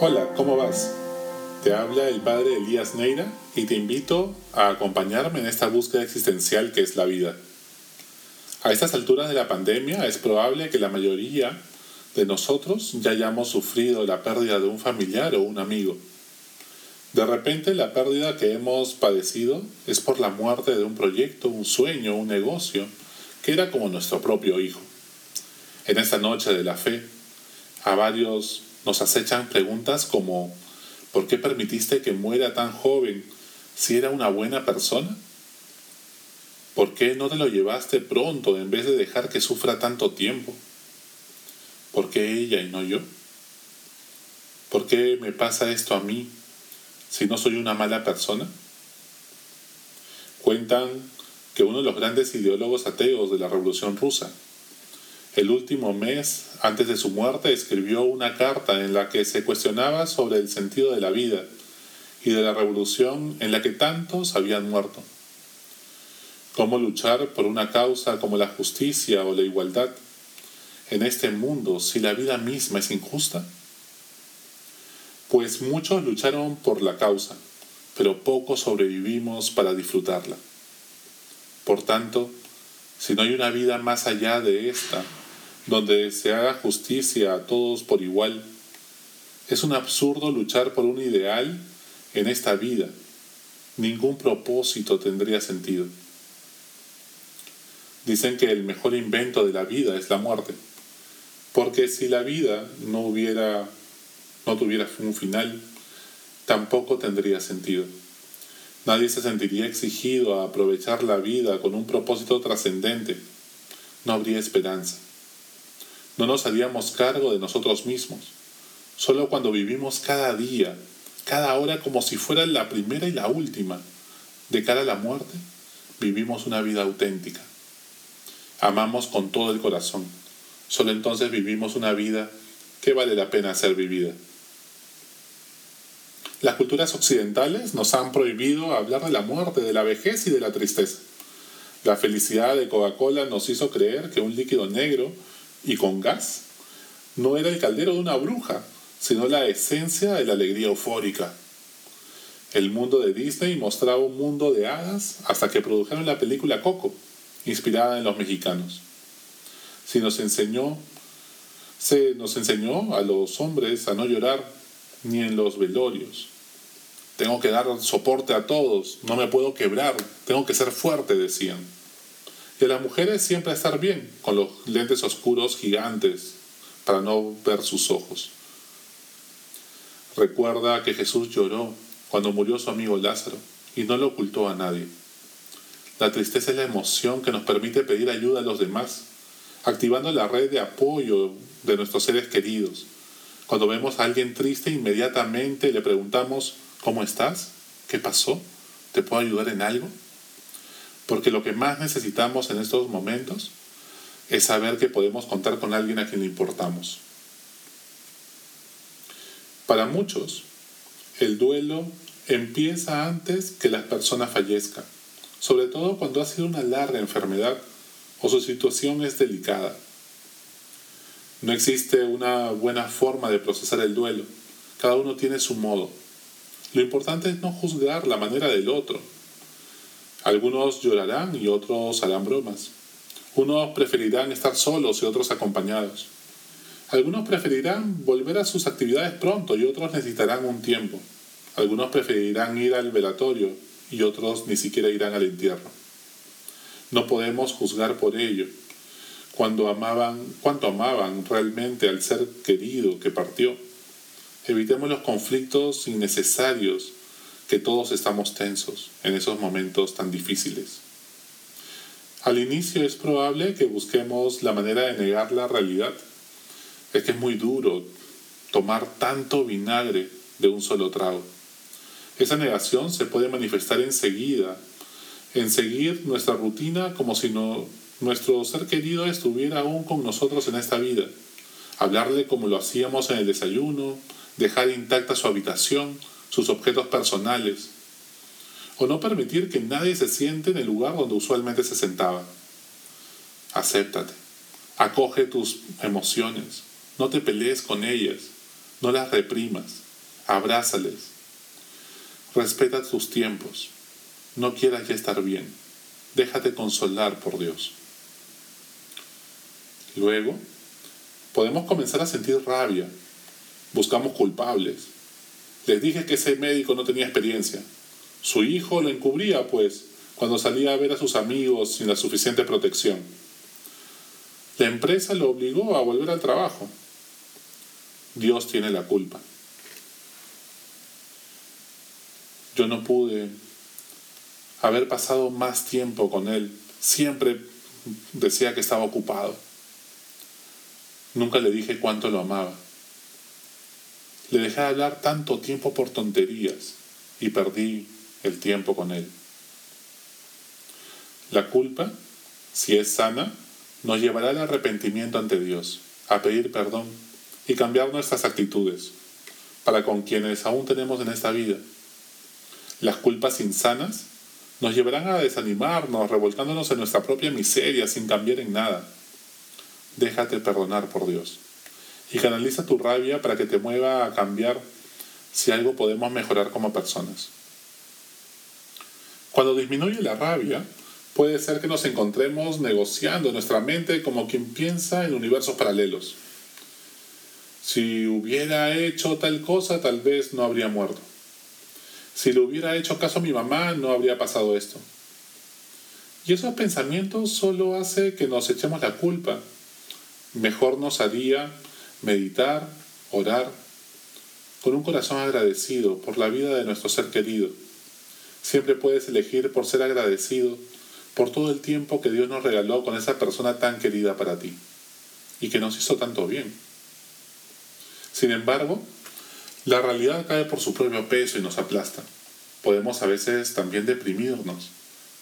Hola, ¿cómo vas? Te habla el padre Elías Neira y te invito a acompañarme en esta búsqueda existencial que es la vida. A estas alturas de la pandemia es probable que la mayoría de nosotros ya hayamos sufrido la pérdida de un familiar o un amigo. De repente la pérdida que hemos padecido es por la muerte de un proyecto, un sueño, un negocio, que era como nuestro propio hijo. En esta noche de la fe, a varios nos acechan preguntas como ¿por qué permitiste que muera tan joven si era una buena persona? ¿Por qué no te lo llevaste pronto en vez de dejar que sufra tanto tiempo? ¿Por qué ella y no yo? ¿Por qué me pasa esto a mí si no soy una mala persona? Cuentan que uno de los grandes ideólogos ateos de la Revolución Rusa, el último mes antes de su muerte escribió una carta en la que se cuestionaba sobre el sentido de la vida y de la revolución en la que tantos habían muerto. ¿Cómo luchar por una causa como la justicia o la igualdad en este mundo si la vida misma es injusta? Pues muchos lucharon por la causa, pero pocos sobrevivimos para disfrutarla. Por tanto, si no hay una vida más allá de esta, donde se haga justicia a todos por igual. Es un absurdo luchar por un ideal en esta vida. Ningún propósito tendría sentido. Dicen que el mejor invento de la vida es la muerte, porque si la vida no hubiera no tuviera un final, tampoco tendría sentido. Nadie se sentiría exigido a aprovechar la vida con un propósito trascendente. No habría esperanza. No nos haríamos cargo de nosotros mismos. Solo cuando vivimos cada día, cada hora como si fuera la primera y la última, de cara a la muerte, vivimos una vida auténtica. Amamos con todo el corazón. Solo entonces vivimos una vida que vale la pena ser vivida. Las culturas occidentales nos han prohibido hablar de la muerte, de la vejez y de la tristeza. La felicidad de Coca-Cola nos hizo creer que un líquido negro y con gas, no era el caldero de una bruja, sino la esencia de la alegría eufórica. El mundo de Disney mostraba un mundo de hadas hasta que produjeron la película Coco, inspirada en los mexicanos. Si nos enseñó, se nos enseñó a los hombres a no llorar ni en los velorios. Tengo que dar soporte a todos, no me puedo quebrar, tengo que ser fuerte, decían a las mujeres siempre estar bien, con los lentes oscuros gigantes, para no ver sus ojos. Recuerda que Jesús lloró cuando murió su amigo Lázaro y no lo ocultó a nadie. La tristeza es la emoción que nos permite pedir ayuda a los demás, activando la red de apoyo de nuestros seres queridos. Cuando vemos a alguien triste, inmediatamente le preguntamos, ¿cómo estás? ¿Qué pasó? ¿Te puedo ayudar en algo? Porque lo que más necesitamos en estos momentos es saber que podemos contar con alguien a quien le importamos. Para muchos, el duelo empieza antes que la persona fallezca, sobre todo cuando ha sido una larga enfermedad o su situación es delicada. No existe una buena forma de procesar el duelo, cada uno tiene su modo. Lo importante es no juzgar la manera del otro, algunos llorarán y otros harán bromas. Unos preferirán estar solos y otros acompañados. Algunos preferirán volver a sus actividades pronto y otros necesitarán un tiempo. Algunos preferirán ir al velatorio y otros ni siquiera irán al entierro. No podemos juzgar por ello. Cuando amaban, cuánto amaban realmente al ser querido que partió. Evitemos los conflictos innecesarios que todos estamos tensos en esos momentos tan difíciles. Al inicio es probable que busquemos la manera de negar la realidad. Es que es muy duro tomar tanto vinagre de un solo trago. Esa negación se puede manifestar enseguida, en seguir nuestra rutina como si nuestro ser querido estuviera aún con nosotros en esta vida. Hablarle como lo hacíamos en el desayuno, dejar intacta su habitación, sus objetos personales, o no permitir que nadie se siente en el lugar donde usualmente se sentaba. Acéptate, acoge tus emociones, no te pelees con ellas, no las reprimas, abrázales, respeta tus tiempos, no quieras ya estar bien, déjate consolar por Dios. Luego, podemos comenzar a sentir rabia, buscamos culpables. Les dije que ese médico no tenía experiencia. Su hijo lo encubría, pues, cuando salía a ver a sus amigos sin la suficiente protección. La empresa lo obligó a volver al trabajo. Dios tiene la culpa. Yo no pude haber pasado más tiempo con él. Siempre decía que estaba ocupado. Nunca le dije cuánto lo amaba. Le dejé hablar tanto tiempo por tonterías y perdí el tiempo con él. La culpa, si es sana, nos llevará al arrepentimiento ante Dios, a pedir perdón y cambiar nuestras actitudes para con quienes aún tenemos en esta vida. Las culpas insanas nos llevarán a desanimarnos, revolcándonos en nuestra propia miseria sin cambiar en nada. Déjate perdonar por Dios y canaliza tu rabia para que te mueva a cambiar si algo podemos mejorar como personas. Cuando disminuye la rabia, puede ser que nos encontremos negociando nuestra mente como quien piensa en universos paralelos. Si hubiera hecho tal cosa, tal vez no habría muerto. Si le hubiera hecho caso a mi mamá, no habría pasado esto. Y esos pensamientos solo hace que nos echemos la culpa. Mejor nos haría meditar, orar, con un corazón agradecido por la vida de nuestro ser querido. Siempre puedes elegir por ser agradecido por todo el tiempo que Dios nos regaló con esa persona tan querida para ti y que nos hizo tanto bien. Sin embargo, la realidad cae por su propio peso y nos aplasta. Podemos a veces también deprimirnos,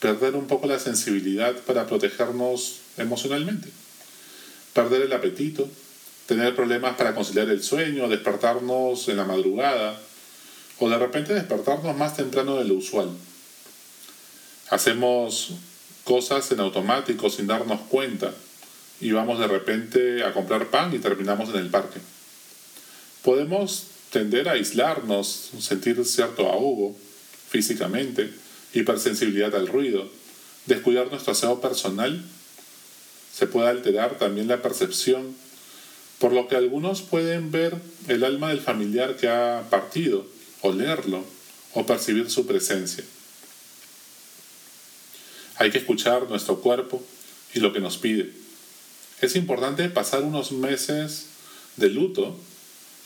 perder un poco la sensibilidad para protegernos emocionalmente, perder el apetito, tener problemas para conciliar el sueño, despertarnos en la madrugada o de repente despertarnos más temprano de lo usual. Hacemos cosas en automático sin darnos cuenta y vamos de repente a comprar pan y terminamos en el parque. Podemos tender a aislarnos, sentir cierto ahogo físicamente, hipersensibilidad al ruido, descuidar nuestro aseo personal. Se puede alterar también la percepción, por lo que algunos pueden ver el alma del familiar que ha partido, olerlo o percibir su presencia. Hay que escuchar nuestro cuerpo y lo que nos pide. Es importante pasar unos meses de luto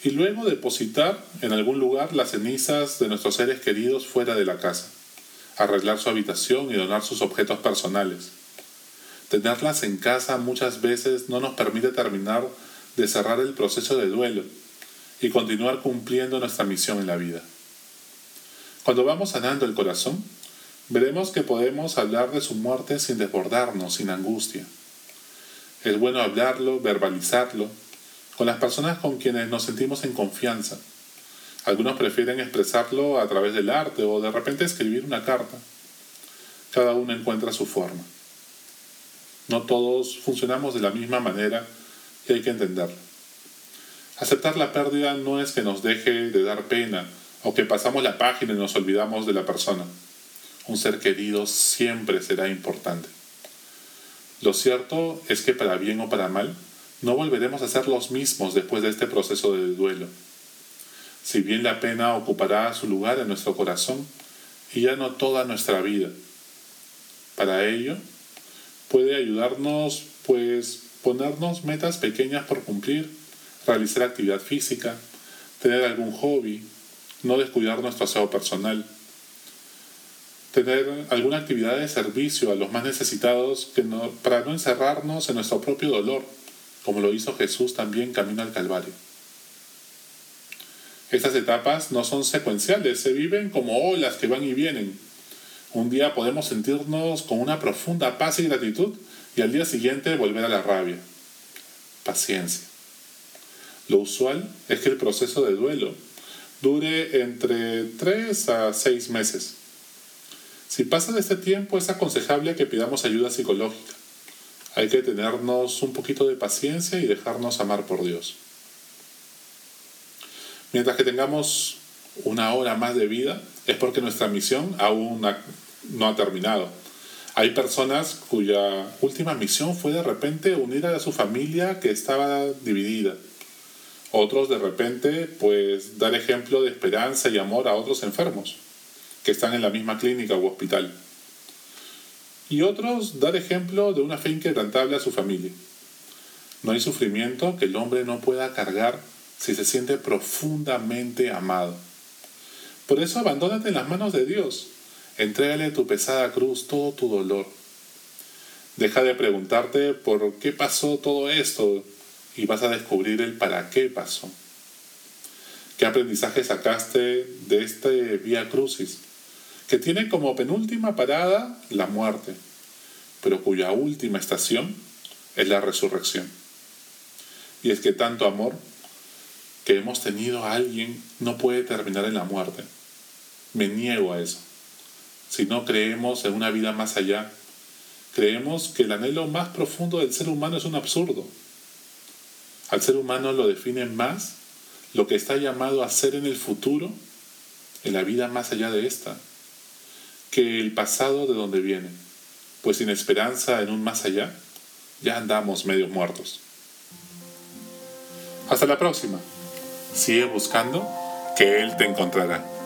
y luego depositar en algún lugar las cenizas de nuestros seres queridos fuera de la casa, arreglar su habitación y donar sus objetos personales. Tenerlas en casa muchas veces no nos permite terminar de cerrar el proceso de duelo y continuar cumpliendo nuestra misión en la vida. Cuando vamos sanando el corazón, veremos que podemos hablar de su muerte sin desbordarnos, sin angustia. Es bueno hablarlo, verbalizarlo, con las personas con quienes nos sentimos en confianza. Algunos prefieren expresarlo a través del arte o de repente escribir una carta. Cada uno encuentra su forma. No todos funcionamos de la misma manera hay que entenderlo. Aceptar la pérdida no es que nos deje de dar pena o que pasamos la página y nos olvidamos de la persona un ser querido siempre será importante. Lo cierto es que para bien o para mal, no volveremos a ser los mismos después de este proceso de duelo. Si bien la pena ocupará su lugar en nuestro corazón y ya no toda nuestra vida. Para ello, puede ayudarnos pues ponernos metas pequeñas por cumplir, realizar actividad física, tener algún hobby, no descuidar nuestro aseo personal, tener alguna actividad de servicio a los más necesitados para no encerrarnos en nuestro propio dolor, como lo hizo Jesús también camino al Calvario. Estas etapas no son secuenciales, se viven como olas que van y vienen. Un día podemos sentirnos con una profunda paz y gratitud y al día siguiente volver a la rabia. Paciencia. Lo usual es que el proceso de duelo dure entre 3 a 6 meses si pasa de este tiempo, es aconsejable que pidamos ayuda psicológica. Hay que tenernos un poquito de paciencia y dejarnos amar por Dios. Mientras que tengamos una hora más de vida, es porque nuestra misión aún no ha terminado. Hay personas cuya última misión fue de repente unir a su familia que estaba dividida. Otros de repente, pues, dar ejemplo de esperanza y amor a otros enfermos que están en la misma clínica u hospital. Y otros dar ejemplo de una fe inquebrantable a su familia. No hay sufrimiento que el hombre no pueda cargar si se siente profundamente amado. Por eso abandónate en las manos de Dios. Entrégale tu pesada cruz todo tu dolor. Deja de preguntarte por qué pasó todo esto y vas a descubrir el para qué pasó. ¿Qué aprendizaje sacaste de este Vía Crucis? Que tiene como penúltima parada la muerte, pero cuya última estación es la resurrección. Y es que tanto amor que hemos tenido a alguien no puede terminar en la muerte. Me niego a eso. Si no creemos en una vida más allá, creemos que el anhelo más profundo del ser humano es un absurdo al ser humano lo define más lo que está llamado a ser en el futuro, en la vida más allá de esta, que el pasado de donde viene. Pues sin esperanza en un más allá, ya andamos medio muertos. Hasta la próxima. Sigue buscando que Él te encontrará.